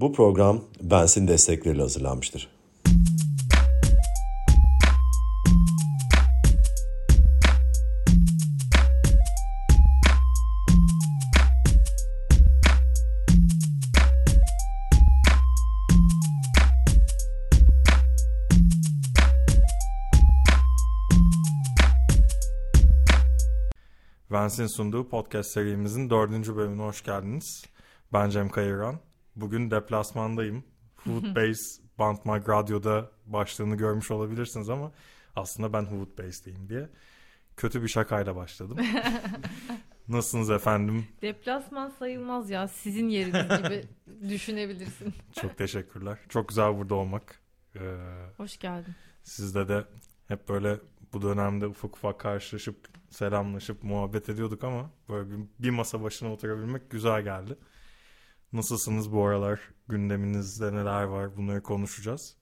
Bu program Bensin destekleriyle hazırlanmıştır. Vance'in sunduğu podcast serimizin dördüncü bölümüne hoş geldiniz. Ben Cem Kayıran. Bugün deplasmandayım. Hood Base Bantmag Radyo'da başlığını görmüş olabilirsiniz ama aslında ben Hood Base'deyim diye. Kötü bir şakayla başladım. Nasılsınız efendim? Deplasman sayılmaz ya. Sizin yeriniz gibi düşünebilirsin. Çok teşekkürler. Çok güzel burada olmak. Ee, Hoş geldin. sizde de hep böyle bu dönemde ufak ufak karşılaşıp selamlaşıp muhabbet ediyorduk ama böyle bir, bir masa başına oturabilmek güzel geldi. Nasılsınız bu aralar? Gündeminizde neler var? Bunları konuşacağız.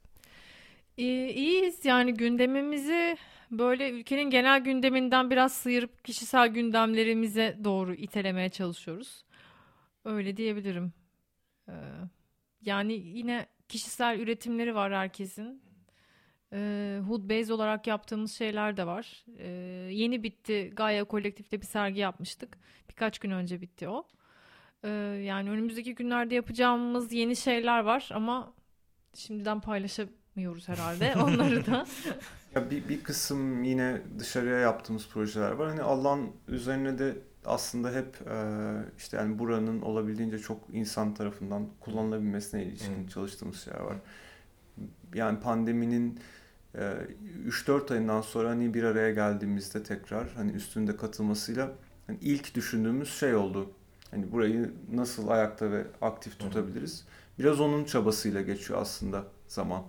İyi, iyiyiz yani gündemimizi böyle ülkenin genel gündeminden biraz sıyırıp kişisel gündemlerimize doğru itelemeye çalışıyoruz. Öyle diyebilirim. Ee, yani yine kişisel üretimleri var herkesin. Ee, Hood Base olarak yaptığımız şeyler de var. Ee, yeni bitti. Gaia Kolektif'te bir sergi yapmıştık. Birkaç gün önce bitti o. Ee, yani önümüzdeki günlerde yapacağımız yeni şeyler var ama şimdiden paylaşamıyoruz herhalde onları da. Ya bir, bir kısım yine dışarıya yaptığımız projeler var. Hani alan üzerine de aslında hep e, işte yani buranın olabildiğince çok insan tarafından kullanılabilmesine ilişkin Hmm. çalıştığımız şeyler var. Yani pandeminin e, 3-4 ayından sonra hani bir araya geldiğimizde tekrar hani üstünde katılmasıyla hani ilk düşündüğümüz şey oldu. Hani burayı nasıl ayakta ve aktif tutabiliriz? Biraz onun çabasıyla geçiyor aslında zaman.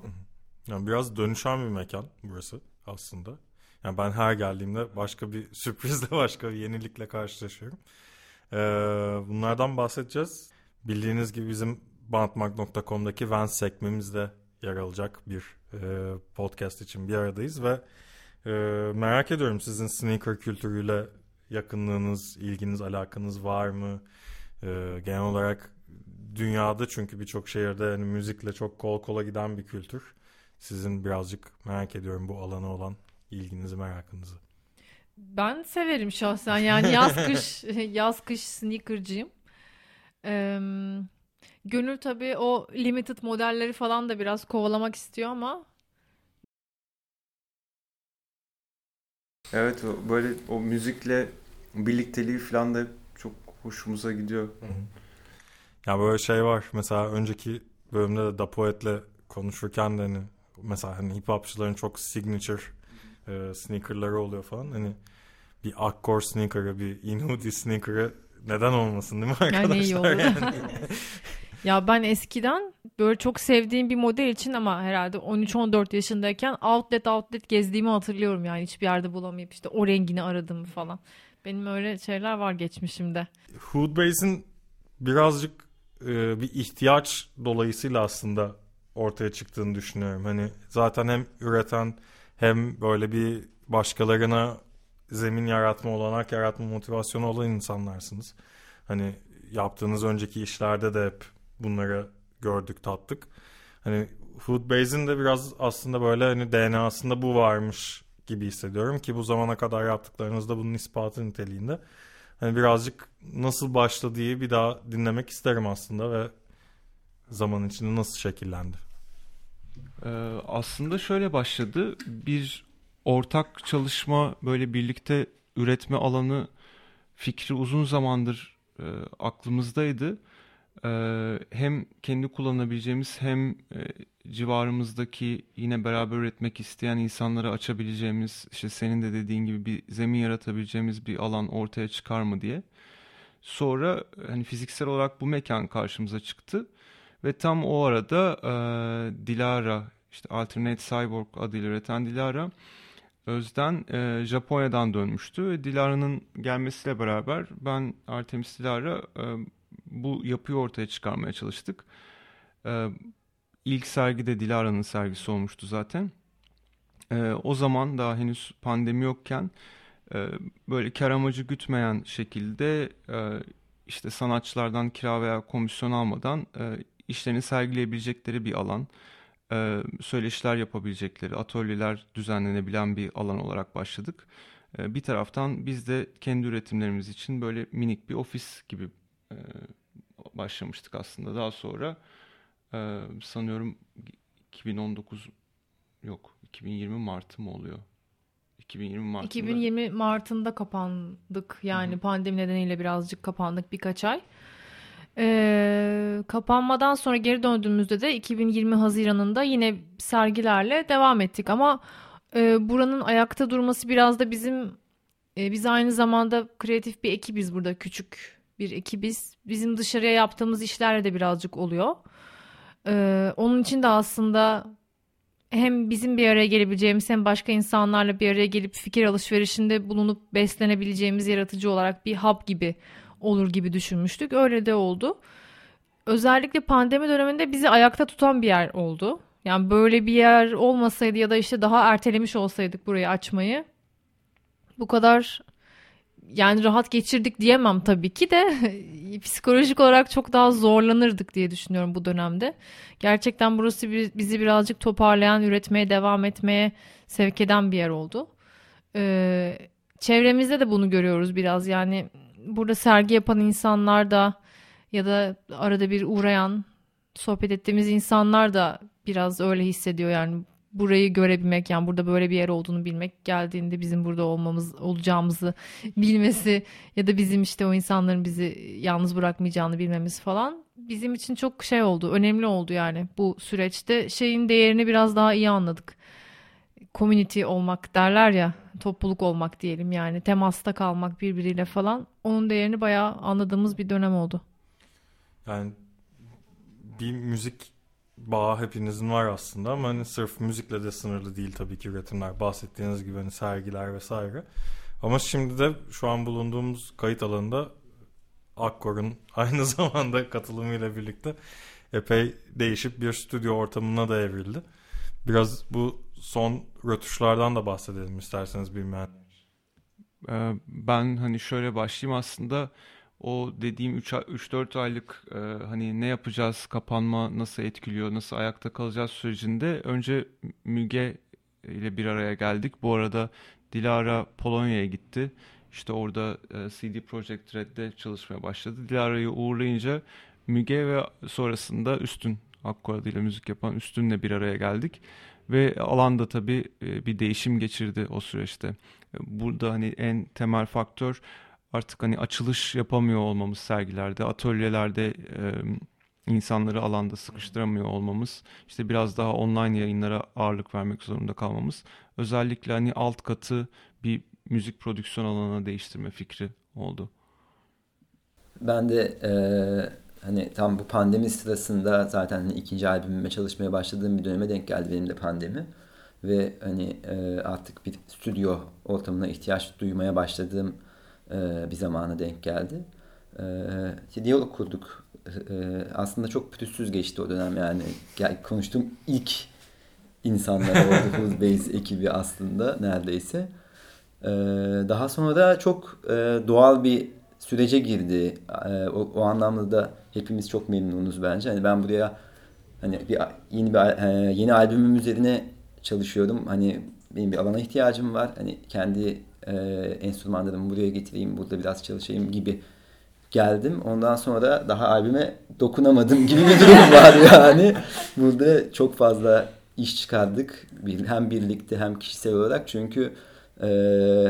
Yani biraz dönüşen bir mekan burası aslında. Yani ben her geldiğimde başka bir sürprizle, başka bir yenilikle karşılaşıyorum. Ee, bunlardan bahsedeceğiz. Bildiğiniz gibi bizim bantmag.com'daki Vans sekmemizde yer alacak bir e, podcast için bir aradayız ve e, merak ediyorum sizin sneaker kültürüyle yakınlığınız, ilginiz, alakanız var mı? E, genel olarak dünyada çünkü birçok şehirde hani müzikle çok kol kola giden bir kültür. Sizin birazcık merak ediyorum bu alana olan ilginizi, merakınızı. Ben severim şahsen yani yaz kış yaz kış sneakercıyım. Ee, Gönül tabii o limited modelleri falan da biraz kovalamak istiyor ama Evet o- böyle o müzikle birlikteliği falan da çok hoşumuza gidiyor. Ya böyle şey var mesela önceki bölümde de Da Poet'le konuşurken de hani mesela hani hip hopçıların çok signature e, sneakerları oluyor falan. Hani bir Akkor sneaker'ı, bir Inudi sneaker'ı neden olmasın değil mi arkadaşlar? Yani iyi olur. Yani. ya ben eskiden böyle çok sevdiğim bir model için ama herhalde 13-14 yaşındayken outlet outlet gezdiğimi hatırlıyorum yani hiçbir yerde bulamayıp işte o rengini aradığımı falan. Benim öyle şeyler var geçmişimde. Hood Base'in birazcık e, bir ihtiyaç dolayısıyla aslında ortaya çıktığını düşünüyorum. Hani zaten hem üreten hem böyle bir başkalarına zemin yaratma, olanak yaratma motivasyonu olan insanlarsınız. Hani yaptığınız önceki işlerde de hep bunları gördük, tattık. Hani Hood Base'in de biraz aslında böyle hani DNA'sında bu varmış gibi hissediyorum ki bu zamana kadar yaptıklarınız da bunun ispatı niteliğinde. Hani birazcık nasıl başladığı bir daha dinlemek isterim aslında ve zaman içinde nasıl şekillendi. Ee, aslında şöyle başladı. Bir ortak çalışma böyle birlikte üretme alanı fikri uzun zamandır e, aklımızdaydı. Ee, hem kendi kullanabileceğimiz hem e, civarımızdaki yine beraber üretmek isteyen insanlara açabileceğimiz işte senin de dediğin gibi bir zemin yaratabileceğimiz bir alan ortaya çıkar mı diye. Sonra hani fiziksel olarak bu mekan karşımıza çıktı. Ve tam o arada e, Dilara, işte Alternate Cyborg adıyla üreten Dilara, Özden e, Japonya'dan dönmüştü. Ve Dilara'nın gelmesiyle beraber ben Artemis Dilara e, bu yapıyı ortaya çıkarmaya çalıştık. E, ilk sergi de Dilara'nın sergisi olmuştu zaten. E, o zaman daha henüz pandemi yokken e, böyle kar amacı gütmeyen şekilde e, işte sanatçılardan kira veya komisyon almadan e, işlerini sergileyebilecekleri bir alan, e, söyleşiler yapabilecekleri, atölyeler düzenlenebilen bir alan olarak başladık. E, bir taraftan biz de kendi üretimlerimiz için böyle minik bir ofis gibi e, başlamıştık aslında. Daha sonra e, sanıyorum 2019 yok 2020 Mart'ı mı oluyor? 2020 Mart'ında. 2020 Mart'ında kapandık. Yani Hı-hı. pandemi nedeniyle birazcık kapandık birkaç ay. Ee, kapanmadan sonra geri döndüğümüzde de 2020 Haziran'ında yine sergilerle devam ettik ama e, buranın ayakta durması biraz da bizim e, biz aynı zamanda kreatif bir ekibiz burada küçük bir ekibiz. Bizim dışarıya yaptığımız işlerle de birazcık oluyor. Ee, onun için de aslında hem bizim bir araya gelebileceğimiz hem başka insanlarla bir araya gelip fikir alışverişinde bulunup beslenebileceğimiz yaratıcı olarak bir hub gibi olur gibi düşünmüştük. Öyle de oldu. Özellikle pandemi döneminde bizi ayakta tutan bir yer oldu. Yani böyle bir yer olmasaydı ya da işte daha ertelemiş olsaydık burayı açmayı bu kadar yani rahat geçirdik diyemem tabii ki de psikolojik olarak çok daha zorlanırdık diye düşünüyorum bu dönemde. Gerçekten burası bizi birazcık toparlayan, üretmeye devam etmeye sevk eden bir yer oldu. Ee, çevremizde de bunu görüyoruz biraz yani burada sergi yapan insanlar da ya da arada bir uğrayan sohbet ettiğimiz insanlar da biraz öyle hissediyor yani burayı görebilmek yani burada böyle bir yer olduğunu bilmek geldiğinde bizim burada olmamız olacağımızı bilmesi ya da bizim işte o insanların bizi yalnız bırakmayacağını bilmemiz falan bizim için çok şey oldu önemli oldu yani bu süreçte. Şeyin değerini biraz daha iyi anladık. Community olmak derler ya topluluk olmak diyelim yani temasta kalmak birbiriyle falan. Onun değerini bayağı anladığımız bir dönem oldu. Yani bir müzik bağı hepinizin var aslında ama hani sırf müzikle de sınırlı değil tabii ki üretimler. Bahsettiğiniz gibi hani sergiler vesaire. Ama şimdi de şu an bulunduğumuz kayıt alanında Akkor'un aynı zamanda katılımıyla birlikte epey değişip bir stüdyo ortamına da evrildi. Biraz bu son rötuşlardan da bahsedelim isterseniz bilmeyen. Ee, ben hani şöyle başlayayım aslında o dediğim 3-4 aylık e, hani ne yapacağız, kapanma nasıl etkiliyor, nasıl ayakta kalacağız sürecinde önce Müge ile bir araya geldik. Bu arada Dilara Polonya'ya gitti. İşte orada e, CD Projekt Red'de çalışmaya başladı. Dilara'yı uğurlayınca Müge ve sonrasında Üstün, Akkor adıyla müzik yapan Üstün'le bir araya geldik. Ve alanda tabii e, bir değişim geçirdi o süreçte. Burada hani en temel faktör artık hani açılış yapamıyor olmamız sergilerde, atölyelerde e, insanları alanda sıkıştıramıyor olmamız, işte biraz daha online yayınlara ağırlık vermek zorunda kalmamız, özellikle hani alt katı bir müzik prodüksiyon alanına değiştirme fikri oldu. Ben de e, hani tam bu pandemi sırasında zaten hani ikinci albümüme çalışmaya başladığım bir döneme denk geldi benim de pandemi. Ve hani e, artık bir stüdyo ortamına ihtiyaç duymaya başladığım e, bir zamana denk geldi. E, diyalog kurduk. E, aslında çok pürüzsüz geçti o dönem yani. Gel, konuştuğum ilk insanlar oldu Who's Base ekibi aslında neredeyse. E, daha sonra da çok e, doğal bir sürece girdi. E, o, o anlamda da hepimiz çok memnunuz bence. Hani ben buraya hani bir yeni bir e, yeni albümüm üzerine çalışıyorum. Hani benim bir alana ihtiyacım var. Hani kendi e, enstrümanlarımı buraya getireyim, burada biraz çalışayım gibi geldim. Ondan sonra daha albüme dokunamadım gibi bir durum var yani. Burada çok fazla iş çıkardık. Hem birlikte hem kişisel olarak. Çünkü e,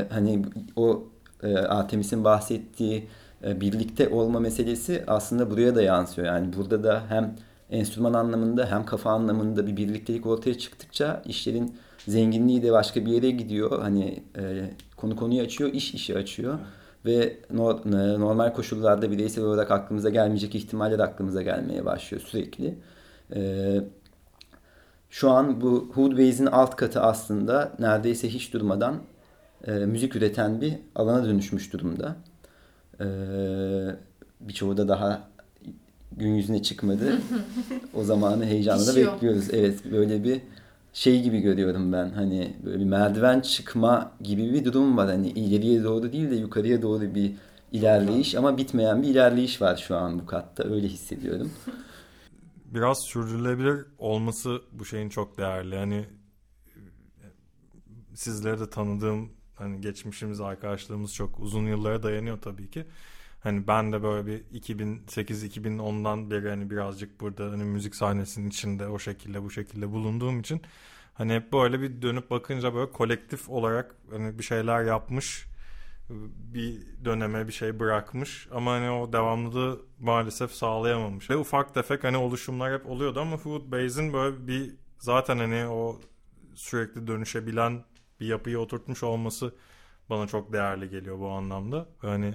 hani o e, Artemis'in bahsettiği e, birlikte olma meselesi aslında buraya da yansıyor. Yani burada da hem enstrüman anlamında hem kafa anlamında bir birliktelik ortaya çıktıkça işlerin zenginliği de başka bir yere gidiyor. Hani e, konu konuyu açıyor, iş işi açıyor. Ve no, e, normal koşullarda bireysel olarak aklımıza gelmeyecek ihtimaller aklımıza gelmeye başlıyor sürekli. E, şu an bu Hoodways'in alt katı aslında neredeyse hiç durmadan e, müzik üreten bir alana dönüşmüş durumda. E, birçoğu da daha gün yüzüne çıkmadı. o zamanı heyecanla bekliyoruz. Evet böyle bir şey gibi görüyorum ben hani böyle bir merdiven çıkma gibi bir durum var. Hani ileriye doğru değil de yukarıya doğru bir ilerleyiş ama bitmeyen bir ilerleyiş var şu an bu katta öyle hissediyorum. biraz sürdürülebilir olması bu şeyin çok değerli. Hani sizleri de tanıdığım hani geçmişimiz arkadaşlığımız çok uzun yıllara dayanıyor tabii ki. Hani ben de böyle bir 2008-2010'dan beri hani birazcık burada hani müzik sahnesinin içinde o şekilde bu şekilde bulunduğum için hani hep böyle bir dönüp bakınca böyle kolektif olarak hani bir şeyler yapmış bir döneme bir şey bırakmış ama hani o devamlılığı maalesef sağlayamamış. Ve ufak tefek hani oluşumlar hep oluyordu ama Food Base'in böyle bir zaten hani o sürekli dönüşebilen bir yapıyı oturtmuş olması bana çok değerli geliyor bu anlamda. Hani,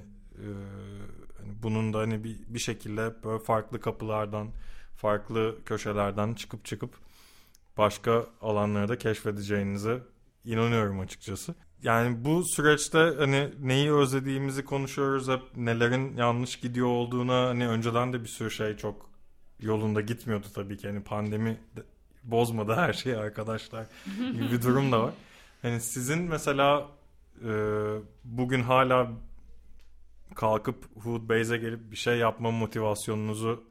hani bunun da hani bir, bir şekilde böyle farklı kapılardan, farklı köşelerden çıkıp çıkıp başka alanları da keşfedeceğinize inanıyorum açıkçası. Yani bu süreçte hani neyi özlediğimizi konuşuyoruz hep nelerin yanlış gidiyor olduğuna hani önceden de bir sürü şey çok yolunda gitmiyordu tabii ki. Hani pandemi bozmadı her şeyi arkadaşlar gibi bir durum da var. Hani sizin mesela e, bugün hala kalkıp Hood Base'e gelip bir şey yapma motivasyonunuzu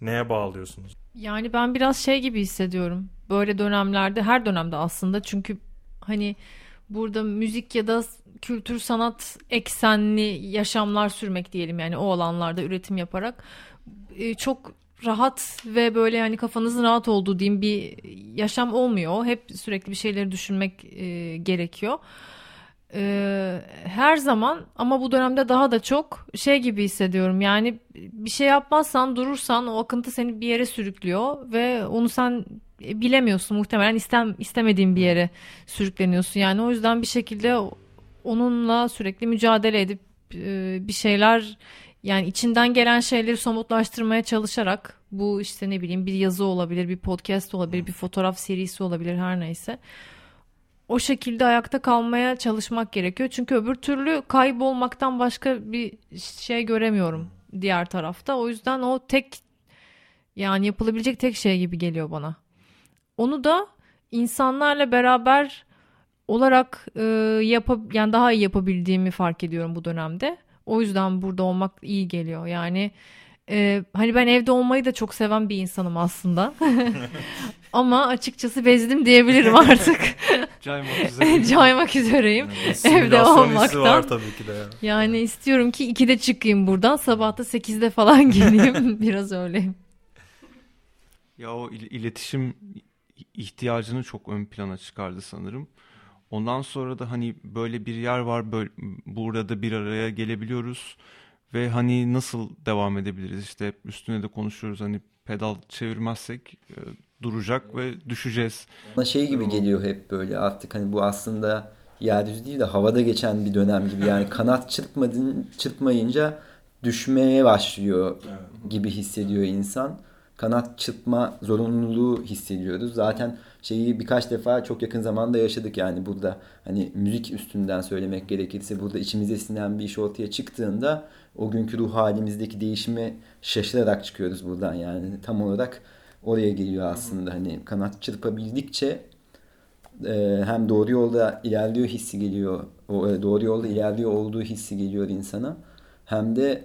neye bağlıyorsunuz? Yani ben biraz şey gibi hissediyorum. Böyle dönemlerde her dönemde aslında çünkü hani burada müzik ya da kültür sanat eksenli yaşamlar sürmek diyelim yani o alanlarda üretim yaparak e, çok rahat ve böyle hani kafanızın rahat olduğu diyeyim bir yaşam olmuyor. Hep sürekli bir şeyleri düşünmek e, gerekiyor. E, her zaman ama bu dönemde daha da çok şey gibi hissediyorum. Yani bir şey yapmazsan durursan o akıntı seni bir yere sürüklüyor ve onu sen bilemiyorsun muhtemelen istem istemediğin bir yere sürükleniyorsun. Yani o yüzden bir şekilde onunla sürekli mücadele edip e, bir şeyler yani içinden gelen şeyleri somutlaştırmaya çalışarak bu işte ne bileyim bir yazı olabilir, bir podcast olabilir, bir fotoğraf serisi olabilir her neyse. O şekilde ayakta kalmaya çalışmak gerekiyor. Çünkü öbür türlü kaybolmaktan başka bir şey göremiyorum diğer tarafta. O yüzden o tek yani yapılabilecek tek şey gibi geliyor bana. Onu da insanlarla beraber olarak e, yap yani daha iyi yapabildiğimi fark ediyorum bu dönemde. O yüzden burada olmak iyi geliyor. Yani e, hani ben evde olmayı da çok seven bir insanım aslında. Ama açıkçası bezdim diyebilirim artık. Caymak üzere. Caymak üzereyim. evde olmaktan. var tabii ki de ya. Yani istiyorum ki 2'de çıkayım buradan. Sabah da 8'de falan geleyim. Biraz öyleyim. Ya o il- iletişim ihtiyacını çok ön plana çıkardı sanırım. Ondan sonra da hani böyle bir yer var böyle burada bir araya gelebiliyoruz ve hani nasıl devam edebiliriz? İşte üstüne de konuşuyoruz. Hani pedal çevirmezsek e, duracak ve düşeceğiz. Bana şey gibi geliyor hep böyle artık. Hani bu aslında yeryüzü değil de havada geçen bir dönem gibi. Yani kanat çırpmadın çırpmayınca düşmeye başlıyor gibi hissediyor insan kanat çıtma zorunluluğu hissediyoruz. Zaten şeyi birkaç defa çok yakın zamanda yaşadık yani burada. Hani müzik üstünden söylemek gerekirse burada içimize sinen bir iş ortaya çıktığında o günkü ruh halimizdeki değişimi şaşırarak çıkıyoruz buradan. Yani tam olarak oraya geliyor aslında. Hani kanat çırpabildikçe e, hem doğru yolda ilerliyor hissi geliyor o e, doğru yolda ilerliyor olduğu hissi geliyor insana. Hem de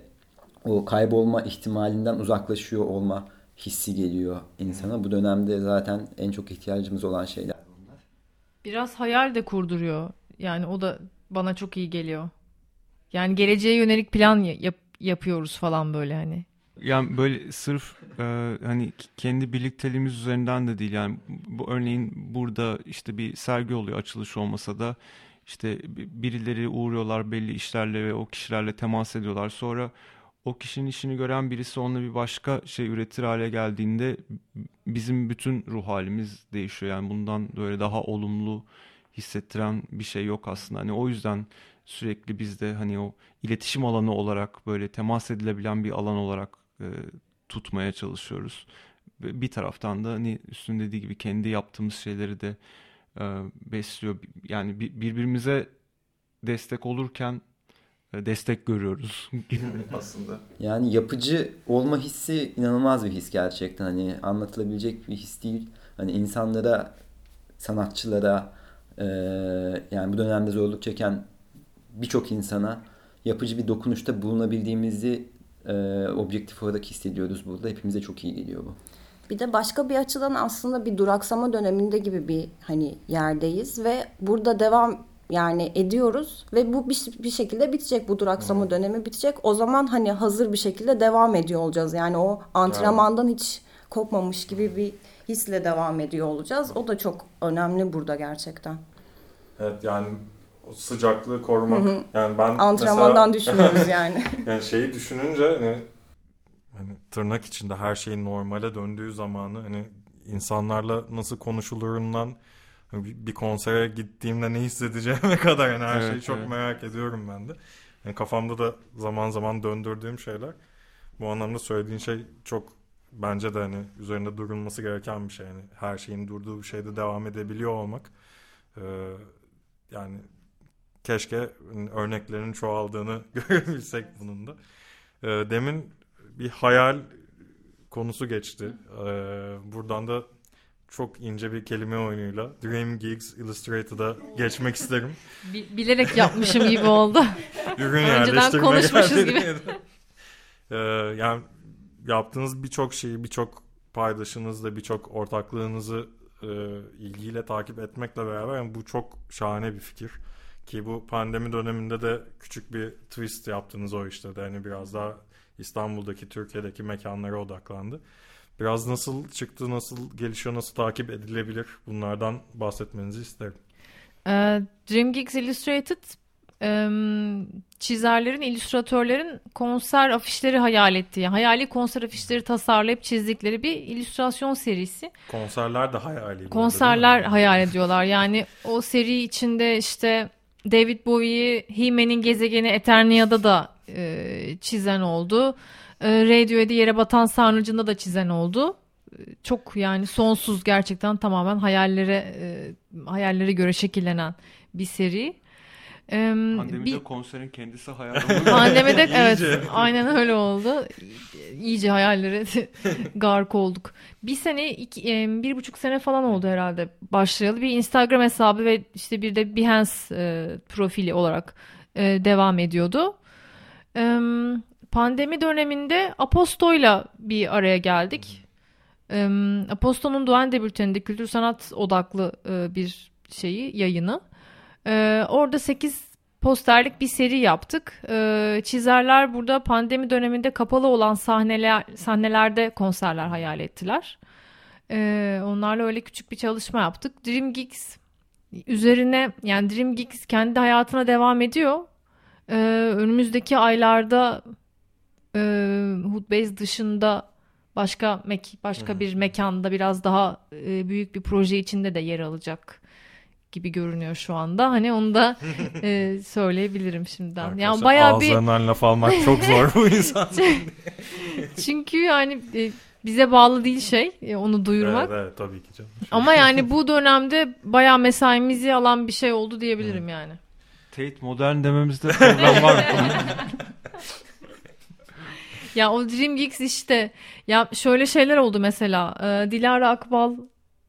o kaybolma ihtimalinden uzaklaşıyor olma hissi geliyor insana. Bu dönemde zaten en çok ihtiyacımız olan şeyler bunlar. Biraz hayal de kurduruyor. Yani o da bana çok iyi geliyor. Yani geleceğe yönelik plan yap yapıyoruz falan böyle hani. Yani böyle sırf e, hani kendi birlikteliğimiz üzerinden de değil yani bu örneğin burada işte bir sergi oluyor açılış olmasa da işte birileri uğruyorlar belli işlerle ve o kişilerle temas ediyorlar sonra o kişinin işini gören birisi onunla bir başka şey üretir hale geldiğinde bizim bütün ruh halimiz değişiyor. Yani bundan böyle daha olumlu hissettiren bir şey yok aslında. Hani o yüzden sürekli bizde hani o iletişim alanı olarak böyle temas edilebilen bir alan olarak e, tutmaya çalışıyoruz. Bir taraftan da hani üstünde dediği gibi kendi yaptığımız şeyleri de e, besliyor. Yani birbirimize destek olurken destek görüyoruz aslında. Yani yapıcı olma hissi inanılmaz bir his gerçekten. Hani anlatılabilecek bir his değil. Hani insanlara, sanatçılara, e, yani bu dönemde zorluk çeken birçok insana yapıcı bir dokunuşta bulunabildiğimizi e, objektif olarak hissediyoruz burada. Hepimize çok iyi geliyor bu. Bir de başka bir açıdan aslında bir duraksama döneminde gibi bir hani yerdeyiz ve burada devam yani ediyoruz ve bu bir, bir şekilde bitecek bu duraksama dönemi bitecek. O zaman hani hazır bir şekilde devam ediyor olacağız. Yani o antrenmandan hiç kopmamış gibi bir hisle devam ediyor olacağız. O da çok önemli burada gerçekten. Evet yani o sıcaklığı korumak. Yani ben Antrenmandan mesela, düşmüyoruz yani. yani şeyi düşününce hani, hani tırnak içinde her şeyin normale döndüğü zamanı hani insanlarla nasıl konuşulurundan bir, konsere gittiğimde ne hissedeceğime kadar yani her Evet, şeyi çok evet. merak ediyorum ben de. Yani kafamda da zaman zaman döndürdüğüm şeyler. Bu anlamda söylediğin şey çok bence de hani üzerinde durulması gereken bir şey. Yani her şeyin durduğu bir şeyde devam edebiliyor olmak. Ee, yani keşke örneklerin çoğaldığını görebilsek bunun da. Ee, demin bir hayal konusu geçti. Ee, buradan da çok ince bir kelime oyunuyla Dream Geeks Illustrated'a geçmek isterim. Bi- bilerek yapmışım gibi oldu. Ürün Önceden konuşmuşuz gibi. Ee, yani yaptığınız birçok şeyi, birçok paydaşınızla, birçok ortaklığınızı e, ilgiyle takip etmekle beraber yani bu çok şahane bir fikir. Ki bu pandemi döneminde de küçük bir twist yaptınız o işte de. Yani biraz daha İstanbul'daki, Türkiye'deki mekanlara odaklandı. Biraz nasıl çıktı, nasıl gelişiyor, nasıl takip edilebilir bunlardan bahsetmenizi isterim. Ee, Dream Geeks Illustrated çizerlerin, illüstratörlerin konser afişleri hayal ettiği, hayali konser afişleri tasarlayıp çizdikleri bir illüstrasyon serisi. Konserler de hayali. Konserler hayal ediyorlar. Yani o seri içinde işte David Bowie'yi He-Man'in gezegeni Eternia'da da e, çizen oldu. E, Radiohead'i Yere Batan Sarnıcı'nda da çizen oldu. E, Çok yani sonsuz gerçekten tamamen hayallere e, hayallere göre şekillenen bir seri. E, Pandemide bir- konserin kendisi hayal oldu. Pandemide evet aynen öyle oldu. İyice hayallere gark olduk. Bir sene, iki, e, bir buçuk sene falan oldu herhalde başlayalı. Bir Instagram hesabı ve işte bir de Behance e, profili olarak devam ediyordu. E, pandemi döneminde Aposto'yla bir araya geldik. E, Aposto'nun Duende Bülteni'nde kültür sanat odaklı e, bir şeyi, yayını. E, orada 8 posterlik bir seri yaptık. Ee, çizerler burada pandemi döneminde kapalı olan sahneler sahnelerde konserler hayal ettiler. Ee, onlarla öyle küçük bir çalışma yaptık. Dream Geeks üzerine yani Dream Geeks kendi hayatına devam ediyor. Ee, önümüzdeki aylarda e, Hoodbase dışında başka mek başka bir mekanda biraz daha e, büyük bir proje içinde de yer alacak gibi görünüyor şu anda. Hani onu da e, söyleyebilirim şimdiden. Yani Arkadaşlar, bayağı bir Ağızlarından laf almak çok zor bu insan. çünkü yani e, bize bağlı değil şey e, onu duyurmak. Evet, evet tabii ki canım. Ama yani bu dönemde bayağı mesaimizi alan bir şey oldu diyebilirim yani. Tate modern dememizde problem var mı? Ya o Dream Geeks işte ya şöyle şeyler oldu mesela e, Dilara Akbal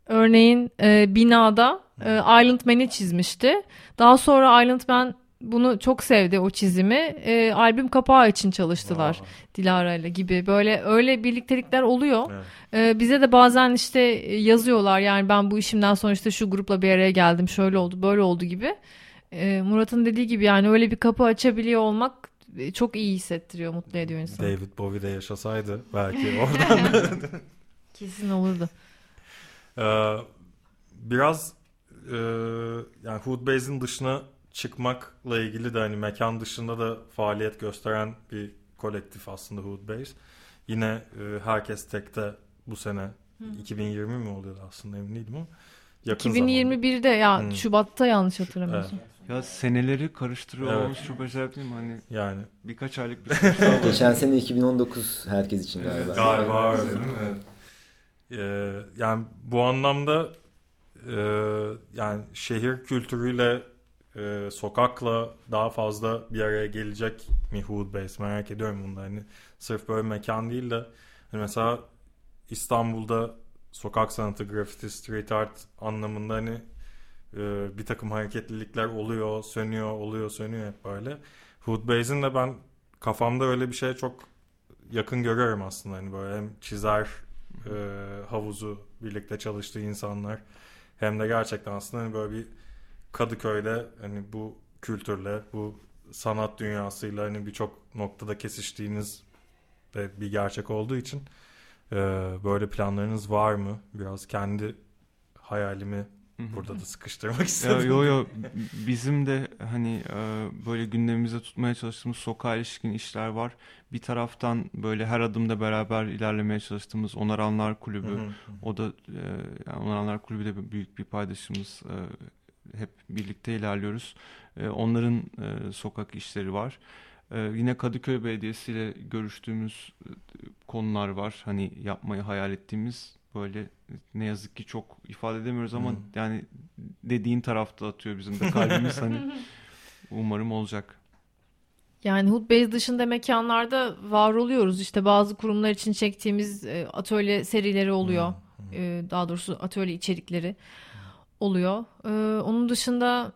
örneğin e, binada e, Island Man'i çizmişti. Daha sonra Island Man bunu çok sevdi o çizimi. E, albüm kapağı için çalıştılar Dilara ile gibi. Böyle öyle birliktelikler oluyor. Evet. E, bize de bazen işte yazıyorlar yani ben bu işimden sonra işte şu grupla bir araya geldim. Şöyle oldu, böyle oldu gibi. E, Murat'ın dediği gibi yani öyle bir kapı açabiliyor olmak e, çok iyi hissettiriyor, mutlu ediyor insanı. David Bowie de yaşasaydı belki oradan Kesin olurdu. Ee, biraz e, yani Hoodbase'in dışına çıkmakla ilgili de hani mekan dışında da faaliyet gösteren bir kolektif aslında Hoodbase. Yine e, herkes tekte bu sene 2020 mi oluyordu aslında emin değilim ama yakın zamanda. 2021'de ya Hmm. Şubat'ta yanlış hatırlamıyorsam. Ya seneleri karıştırıyor Evet. olmamız çok acayip değil mi? Hani Yani birkaç aylık bir var. Geçen sene 2019 herkes için galiba. galiba öyle değil mi? Evet. Ee, yani bu anlamda e, yani şehir kültürüyle e, sokakla daha fazla bir araya gelecek mi Hoodbase merak ediyorum bunda hani sırf böyle mekan değil de hani mesela İstanbul'da sokak sanatı, grafiti, street art anlamında hani e, bir takım hareketlilikler oluyor, sönüyor, oluyor, sönüyor hep böyle. Hoodbase'in de ben kafamda öyle bir şeye çok yakın görüyorum aslında hani böyle hem çizer e, havuzu birlikte çalıştığı insanlar hem de gerçekten aslında hani böyle bir Kadıköy'de hani bu kültürle bu sanat dünyasıyla hani birçok noktada kesiştiğiniz de bir gerçek olduğu için e, böyle planlarınız var mı? Biraz kendi hayalimi burada da sıkıştırmak Ya, istedim. yo yo bizim de hani e, böyle gündemimizde tutmaya çalıştığımız sokağa ilişkin işler var. Bir taraftan böyle her adımda beraber ilerlemeye çalıştığımız Onaranlar Kulübü. Hı hı. O da e, yani Onaranlar Kulübü de büyük bir paydaşımız. E, hep birlikte ilerliyoruz. E, onların e, sokak işleri var. E, yine Kadıköy Belediyesi ile görüştüğümüz konular var. Hani yapmayı hayal ettiğimiz böyle ne yazık ki çok ifade edemiyoruz ama Hı. yani dediğin tarafta atıyor bizim de kalbimiz hani umarım olacak. Yani Hudbase dışında mekanlarda var oluyoruz. İşte bazı kurumlar için çektiğimiz e, atölye serileri oluyor. E, daha doğrusu atölye içerikleri oluyor. E, onun dışında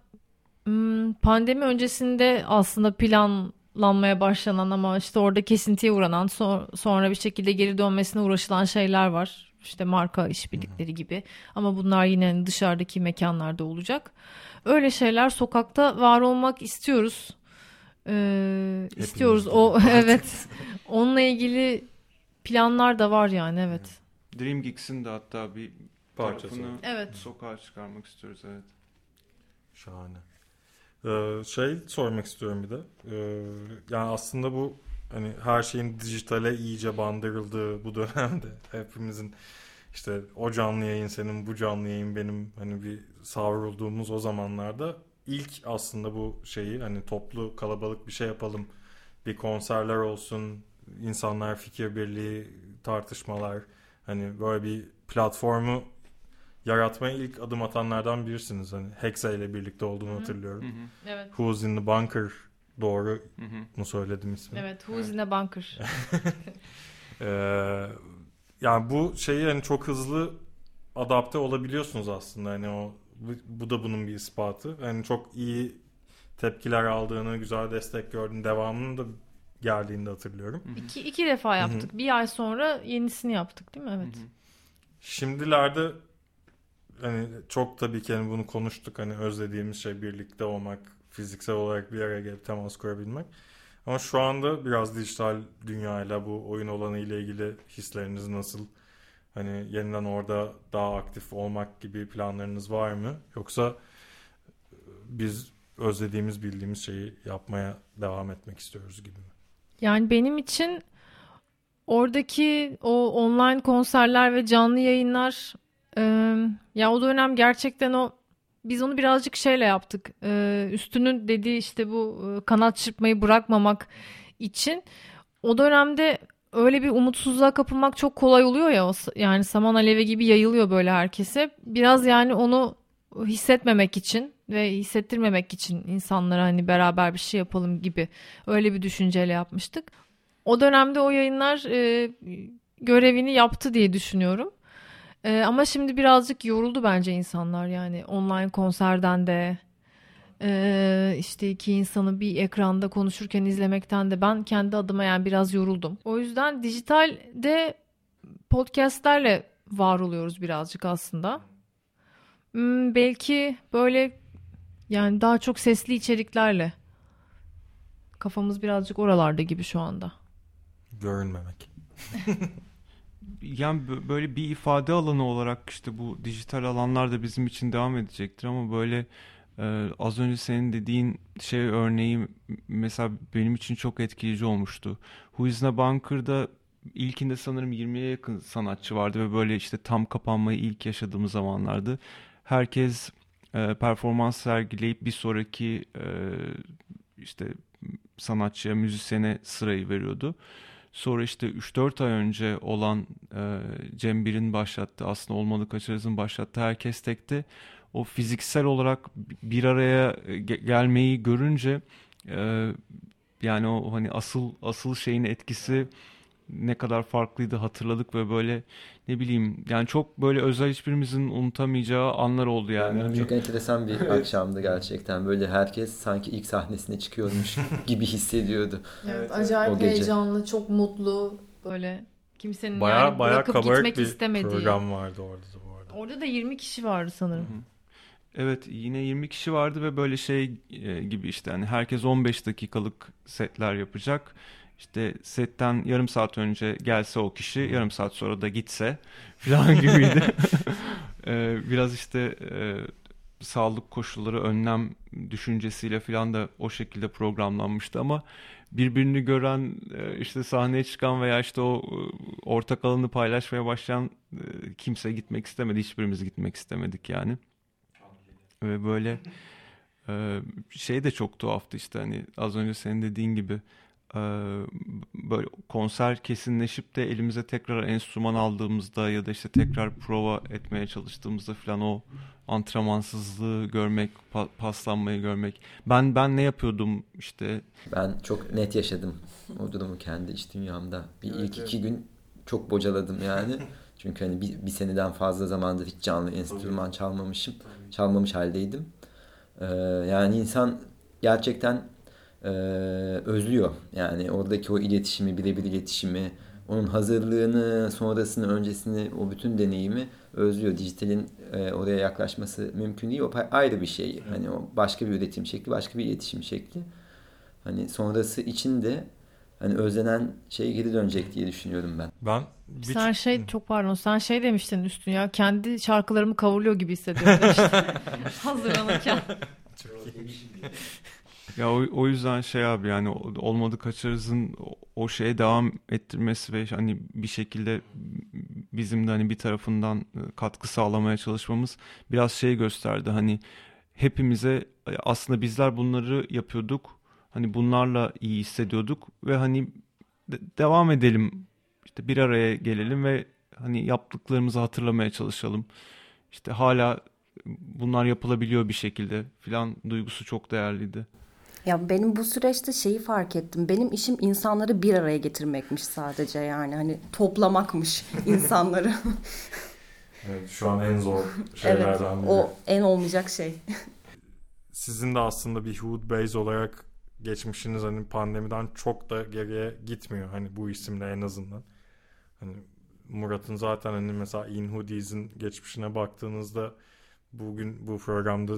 hmm, pandemi öncesinde aslında planlanmaya başlanan ama işte orada kesintiye uğranan so- sonra bir şekilde geri dönmesine uğraşılan şeyler var. İşte marka işbirlikleri gibi. Ama bunlar yine dışarıdaki mekanlarda olacak. Öyle şeyler sokakta var olmak istiyoruz. Ee, istiyoruz o evet. Onunla ilgili planlar da var yani evet. Dream Geeks'in de hatta bir Parçası. tarafını Evet. sokağa çıkarmak istiyoruz evet. Şahane. Ee, şey sormak istiyorum bir de. Ee, yani aslında bu hani her şeyin dijitale iyice bandırıldığı bu dönemde hepimizin işte o canlı yayın senin bu canlı yayın benim hani bir savrulduğumuz o zamanlarda ilk aslında bu şeyi hani toplu kalabalık bir şey yapalım bir konserler olsun insanlar fikir birliği tartışmalar hani böyle bir platformu yaratmaya ilk adım atanlardan birisiniz. Hani Hexa ile birlikte olduğunu Hı hı. hatırlıyorum. Hı hı, Evet. Who's in the Bunker doğru hı hı. mu söyledim ismi? Evet. Who's in a bunker? Ee, yani bu şeyi hani çok hızlı adapte olabiliyorsunuz aslında. Hani o bu, bu da bunun bir ispatı. Yani çok iyi tepkiler aldığını, güzel destek gördüğünü, devamının da geldiğini de hatırlıyorum. İki, iki defa yaptık. Bir ay sonra yenisini yaptık değil mi? Evet. Hı hı. Şimdilerde hani çok tabii ki hani bunu konuştuk hani özlediğimiz şey birlikte olmak, fiziksel olarak bir araya gelip temas kurabilmek. Ama şu anda biraz dijital dünyayla bu oyun olanı ile ilgili hisleriniz nasıl? Hani yeniden orada daha aktif olmak gibi planlarınız var mı? Yoksa e, biz özlediğimiz bildiğimiz şeyi yapmaya devam etmek istiyoruz gibi mi? Yani benim için oradaki o online konserler ve canlı yayınlar e, ya o dönem gerçekten o biz onu birazcık şeyle yaptık. E, üstünün dediği işte bu e, kanat çırpmayı bırakmamak için o dönemde öyle bir umutsuzluğa kapılmak çok kolay oluyor ya yani saman alevi gibi yayılıyor böyle herkese. Biraz yani onu hissetmemek için ve hissettirmemek için insanlara hani beraber bir şey yapalım gibi öyle bir düşünceyle yapmıştık. O dönemde o yayınlar e, görevini yaptı diye düşünüyorum. E, ama şimdi birazcık yoruldu bence insanlar yani online konserden de e, işte iki insanı bir ekranda konuşurken izlemekten de ben kendi adıma yani biraz yoruldum. O yüzden dijitalde podcastlerle var oluyoruz birazcık aslında. Hmm, belki böyle yani daha çok sesli içeriklerle. Kafamız birazcık oralarda gibi şu anda. Görünmemek. Yani bö- böyle bir ifade alanı olarak işte bu dijital alanlar da bizim için devam edecektir ama böyle e, az önce senin dediğin şey örneği mesela benim için çok etkileyici olmuştu. Who is in a Bunker'da ilkinde sanırım 20'ye yakın sanatçı vardı ve böyle işte tam kapanmayı ilk yaşadığımız zamanlardı. Herkes e, performans sergileyip bir sonraki e, işte sanatçıya, müzisyene sırayı veriyordu. Sonra işte 3-4 ay önce olan e, Cem Bir'in başlattığı aslında Olmalı Kaçarız'ın başlattığı Herkes Tek'te o fiziksel olarak bir araya ge- gelmeyi görünce e, yani o hani asıl asıl şeyin etkisi ne kadar farklıydı hatırladık ve böyle ne bileyim yani çok böyle özel hiçbirimizin unutamayacağı anlar oldu yani. Hani- Çok enteresan bir akşamdı gerçekten. Böyle herkes sanki ilk sahnesine çıkıyormuş gibi hissediyordu. Evet, acayip o gece. heyecanlı, çok mutlu böyle Kimsenin Baya yani baya bırakıp kabarık gitmek bir istemediği. program vardı orada da bu arada. Orada da 20 kişi vardı sanırım. Evet yine 20 kişi vardı ve böyle şey e, gibi işte hani herkes 15 dakikalık setler yapacak. İşte setten yarım saat önce gelse o kişi yarım saat sonra da gitse falan gibiydi. E, Biraz işte e, sağlık koşulları önlem düşüncesiyle falan da o şekilde programlanmıştı ama birbirini gören e, işte sahneye çıkan veya işte o e, ortak alanı paylaşmaya başlayan e, kimse gitmek istemedi. Hiçbirimiz gitmek istemedik yani. Ve böyle şey de çok tuhaftı işte hani az önce senin dediğin gibi böyle konser kesinleşip de elimize tekrar enstrüman aldığımızda ya da işte tekrar prova etmeye çalıştığımızda falan o antrenmansızlığı görmek, pa- paslanmayı görmek. Ben ben ne yapıyordum işte Ben çok net yaşadım o durumu kendi iç dünyamda. Bir ilk iki gün çok bocaladım yani. Çünkü hani bir, bir seneden fazla zamandır hiç canlı enstrüman çalmamışım. Çalmamış haldeydim. Ee, yani insan gerçekten e, özlüyor. Yani oradaki o iletişimi, birebir iletişimi, onun hazırlığını, sonrasını, öncesini, o bütün deneyimi özlüyor. Dijitalin e, oraya yaklaşması mümkün değil. O ayrı bir şey. Hani o başka bir üretim şekli, başka bir iletişim şekli. Hani sonrası için de hani özlenen şey geri dönecek diye düşünüyorum ben. Ben bir Sen şey çok pardon sen şey demiştin Üstün ya kendi şarkılarımı kavurluyor gibi hissediyorum demiştin. Hazırlanırken. Ya o, o yüzden şey abi yani olmadı kaçarızın o, o şeye devam ettirmesi ve hani bir şekilde bizim de hani bir tarafından e, katkı sağlamaya çalışmamız biraz şey gösterdi. Hani hepimize e, aslında bizler bunları yapıyorduk. Hani bunlarla iyi hissediyorduk ve hani de- devam edelim. İşte bir araya gelelim ve hani yaptıklarımızı hatırlamaya çalışalım. İşte hala bunlar yapılabiliyor bir şekilde filan duygusu çok değerliydi. Ya benim bu süreçte şeyi fark ettim. Benim işim insanları bir araya getirmekmiş sadece yani. Hani toplamakmış insanları. evet, şu an en zor evet. şeylerden biri. O en olmayacak şey. Sizin de aslında bir Hood Base olarak geçmişiniz hani pandemiden çok da geriye gitmiyor. Hani bu isimle en azından. Hani Murat'ın zaten hani mesela In Hoodies'in geçmişine baktığınızda bugün bu programda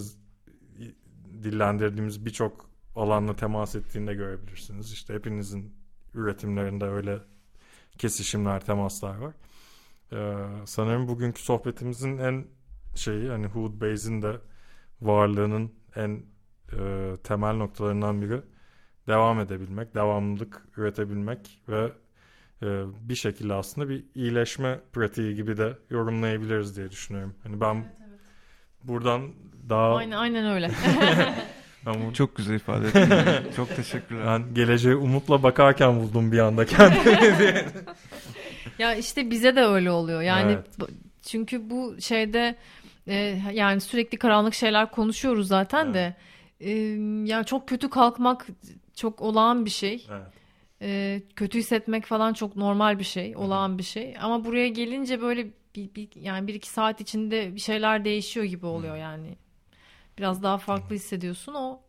dillendirdiğimiz birçok alanla temas ettiğini de görebilirsiniz. İşte hepinizin üretimlerinde öyle kesişimler, temaslar var. Ee, sanırım bugünkü sohbetimizin en şeyi hani Hood Base'in de varlığının en e, temel noktalarından biri devam edebilmek, devamlılık üretebilmek ve e, bir şekilde aslında bir iyileşme pratiği gibi de yorumlayabiliriz diye düşünüyorum. Hani ben buradan daha aynen aynen öyle. bu- Çok güzel ifade ettin. Çok teşekkürler. ben geleceğe umutla bakarken buldum bir anda kendimi. Ya işte bize de öyle oluyor. Yani Evet. çünkü bu şeyde e, yani sürekli karanlık şeyler konuşuyoruz zaten de e, ya çok kötü kalkmak çok olağan bir şey. evet. E, kötü hissetmek falan çok normal bir şey, olağan bir şey. Ama buraya gelince böyle bir, bir yani bir iki saat içinde bir şeyler değişiyor gibi oluyor yani. Biraz daha farklı hissediyorsun. O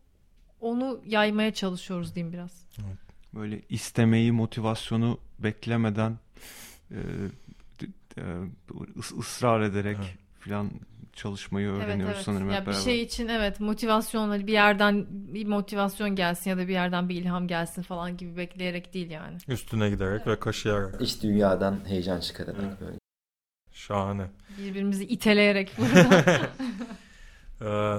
onu yaymaya çalışıyoruz diyeyim biraz. Böyle istemeyi, motivasyonu beklemeden e, e, ıs- ısrar ederek Evet. falan çalışmayı öğreniyoruz evet, evet. sanırım hep Ya bir beraber. şey için evet motivasyonla bir yerden bir motivasyon gelsin ya da bir yerden bir ilham gelsin falan gibi bekleyerek değil yani. Üstüne giderek ve kaşıyarak. İç dünyadan heyecan çıkararak böyle. Şahane. Birbirimizi iteleyerek burada. Ee,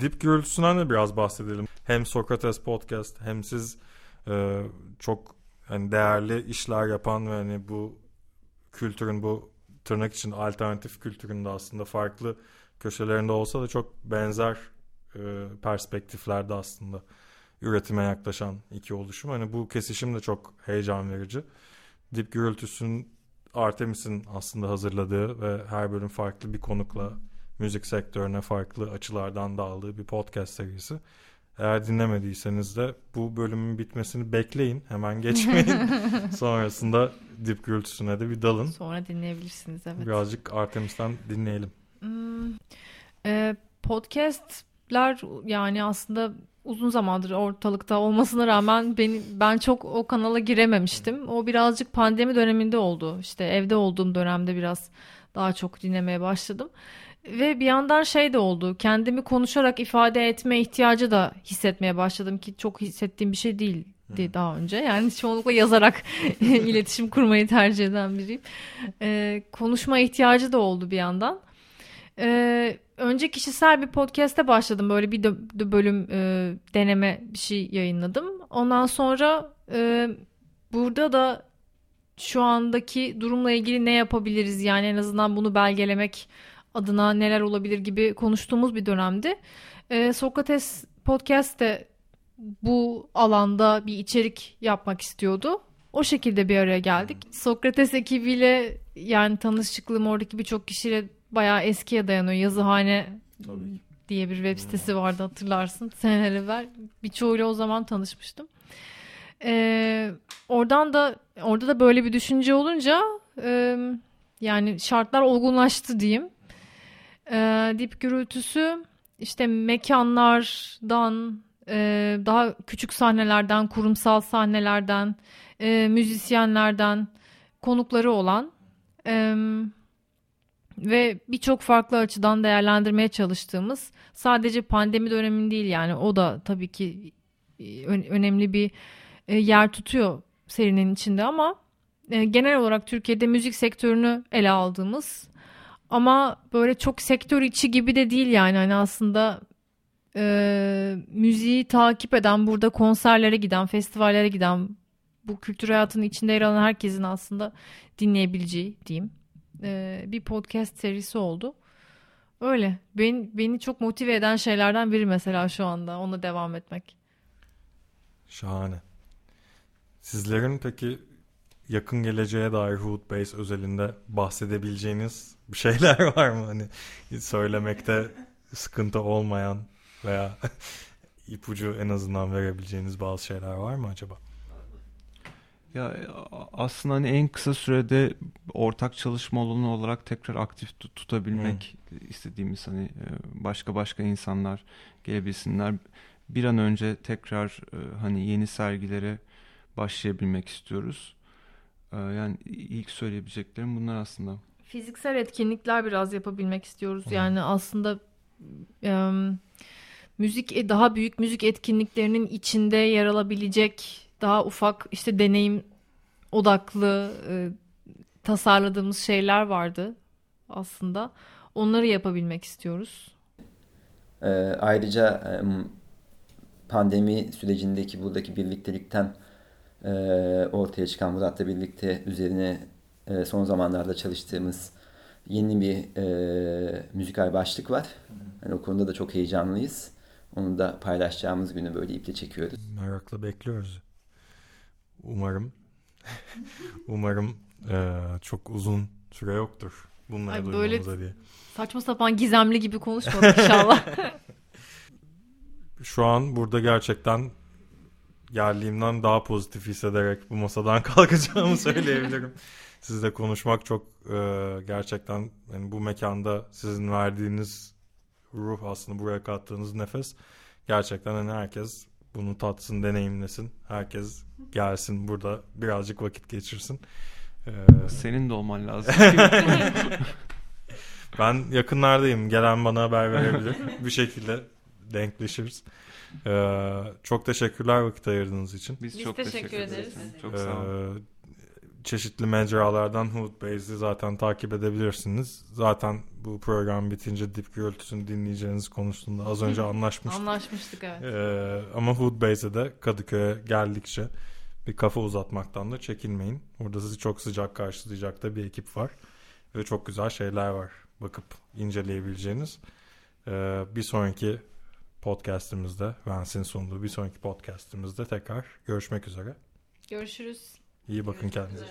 dip gürültüsünden de biraz bahsedelim. Hem Sokrates Podcast hem siz e, çok hani değerli işler yapan ve hani bu kültürün bu tırnak için alternatif kültürün de aslında farklı köşelerinde olsa da çok benzer e, perspektiflerde aslında üretime yaklaşan iki oluşum. Hani bu kesişim de çok heyecan verici. Dip gürültüsünün Artemis'in aslında hazırladığı ve her bölüm farklı bir konukla müzik sektörüne farklı açılardan dağıldığı bir podcast serisi. Eğer dinlemediyseniz de bu bölümün bitmesini bekleyin. Hemen geçmeyin. Sonrasında dip gürültüsüne de bir dalın. Sonra dinleyebilirsiniz evet. Birazcık Artemis'ten dinleyelim. Hmm, e, podcastler yani aslında uzun zamandır ortalıkta olmasına rağmen beni, ben çok o kanala girememiştim. O birazcık pandemi döneminde oldu. İşte evde olduğum dönemde biraz daha çok dinlemeye başladım. Ve bir yandan şey de oldu. Kendimi konuşarak ifade etme ihtiyacı da hissetmeye başladım ki çok hissettiğim bir şey değildi daha önce. Yani çoğunlukla yazarak iletişim kurmayı tercih eden biriyim. Ee, konuşma ihtiyacı da oldu bir yandan. Ee, önce kişisel bir podcast'e başladım. Böyle bir de bölüm e, deneme bir şey yayınladım. Ondan sonra e, burada da şu andaki durumla ilgili ne yapabiliriz? Yani en azından bunu belgelemek adına neler olabilir gibi konuştuğumuz bir dönemdi. E, Sokrates podcast de bu alanda bir içerik yapmak istiyordu. O şekilde bir araya geldik. Sokrates ekibiyle yani tanışıklığım oradaki birçok kişiyle bayağı eskiye dayanıyor. Yazıhane Tabii. diye bir web sitesi vardı hatırlarsın. Seneler evvel. Birçoğuyla o zaman tanışmıştım. Ee, oradan da orada da böyle bir düşünce olunca e, yani şartlar olgunlaştı diyeyim. Ee, dip gürültüsü işte mekanlardan e, daha küçük sahnelerden, kurumsal sahnelerden, e, müzisyenlerden konukları olan e, ve birçok farklı açıdan değerlendirmeye çalıştığımız sadece pandemi döneminde değil yani o da tabii ki e, önemli bir e, yer tutuyor serinin içinde ama e, genel olarak Türkiye'de müzik sektörünü ele aldığımız ama böyle çok sektör içi gibi de değil yani hani aslında e, müziği takip eden burada konserlere giden festivallere giden bu kültür hayatının içinde yer alan herkesin aslında dinleyebileceği diyeyim e, bir podcast serisi oldu. Öyle. Beni, beni çok motive eden şeylerden biri mesela şu anda. Ona devam etmek. Şahane. Sizlerin peki yakın geleceğe dair Hood Base özelinde bahsedebileceğiniz bir şeyler var mı? Hani söylemekte sıkıntı olmayan veya ipucu en azından verebileceğiniz bazı şeyler var mı acaba? Ya aslında hani en kısa sürede ortak çalışma alanı olarak tekrar aktif tut- tutabilmek hmm. istediğimiz hani başka başka insanlar gelebilsinler. Bir an önce tekrar hani yeni sergilere başlayabilmek istiyoruz. Yani ilk söyleyebileceklerim bunlar aslında. Fiziksel etkinlikler biraz yapabilmek istiyoruz. Hmm. Yani aslında e, müzik daha büyük müzik etkinliklerinin içinde yer alabilecek daha ufak işte deneyim odaklı e, tasarladığımız şeyler vardı aslında. Onları yapabilmek istiyoruz. E, ayrıca e, pandemi sürecindeki buradaki birliktelikten e, ortaya çıkan Murat'la birlikte üzerine e, son zamanlarda çalıştığımız yeni bir e, müzikal başlık var. Yani o konuda da çok heyecanlıyız. Onu da paylaşacağımız günü böyle iple çekiyoruz. Merakla bekliyoruz. Umarım umarım e, çok uzun süre yoktur bunları Ay böyle diye. Saçma sapan gizemli gibi konuşmadık inşallah. Şu an burada gerçekten geldiğimden daha pozitif hissederek bu masadan kalkacağımı söyleyebilirim. Sizle konuşmak çok e, gerçekten yani bu mekanda sizin verdiğiniz ruh aslında buraya kattığınız nefes gerçekten hani herkes bunu tatsın, deneyimlesin. Herkes gelsin burada birazcık vakit geçirsin. Ee, Senin de olman lazım. ben yakınlardayım. Gelen bana haber verebilir. bir şekilde denkleşiriz. Ee, çok teşekkürler vakit ayırdığınız için. Biz, Biz çok teşekkür, teşekkür ederiz. Çok sağ olun. Ee, çeşitli mecralardan Hood Base'i zaten takip edebilirsiniz. Zaten bu program bitince dip gürültüsünü dinleyeceğiniz konusunda az önce anlaşmıştık. Anlaşmıştık evet. Ee, ama Hood Base'e de Kadıköy'e geldikçe bir kafa uzatmaktan da çekinmeyin. Burada sizi çok sıcak karşılayacak da bir ekip var. Ve çok güzel şeyler var bakıp inceleyebileceğiniz. Ee, bir sonraki podcastimizde, Vance'in sunduğu bir sonraki podcastimizde tekrar görüşmek üzere. Görüşürüz. İyi bakın kendinize.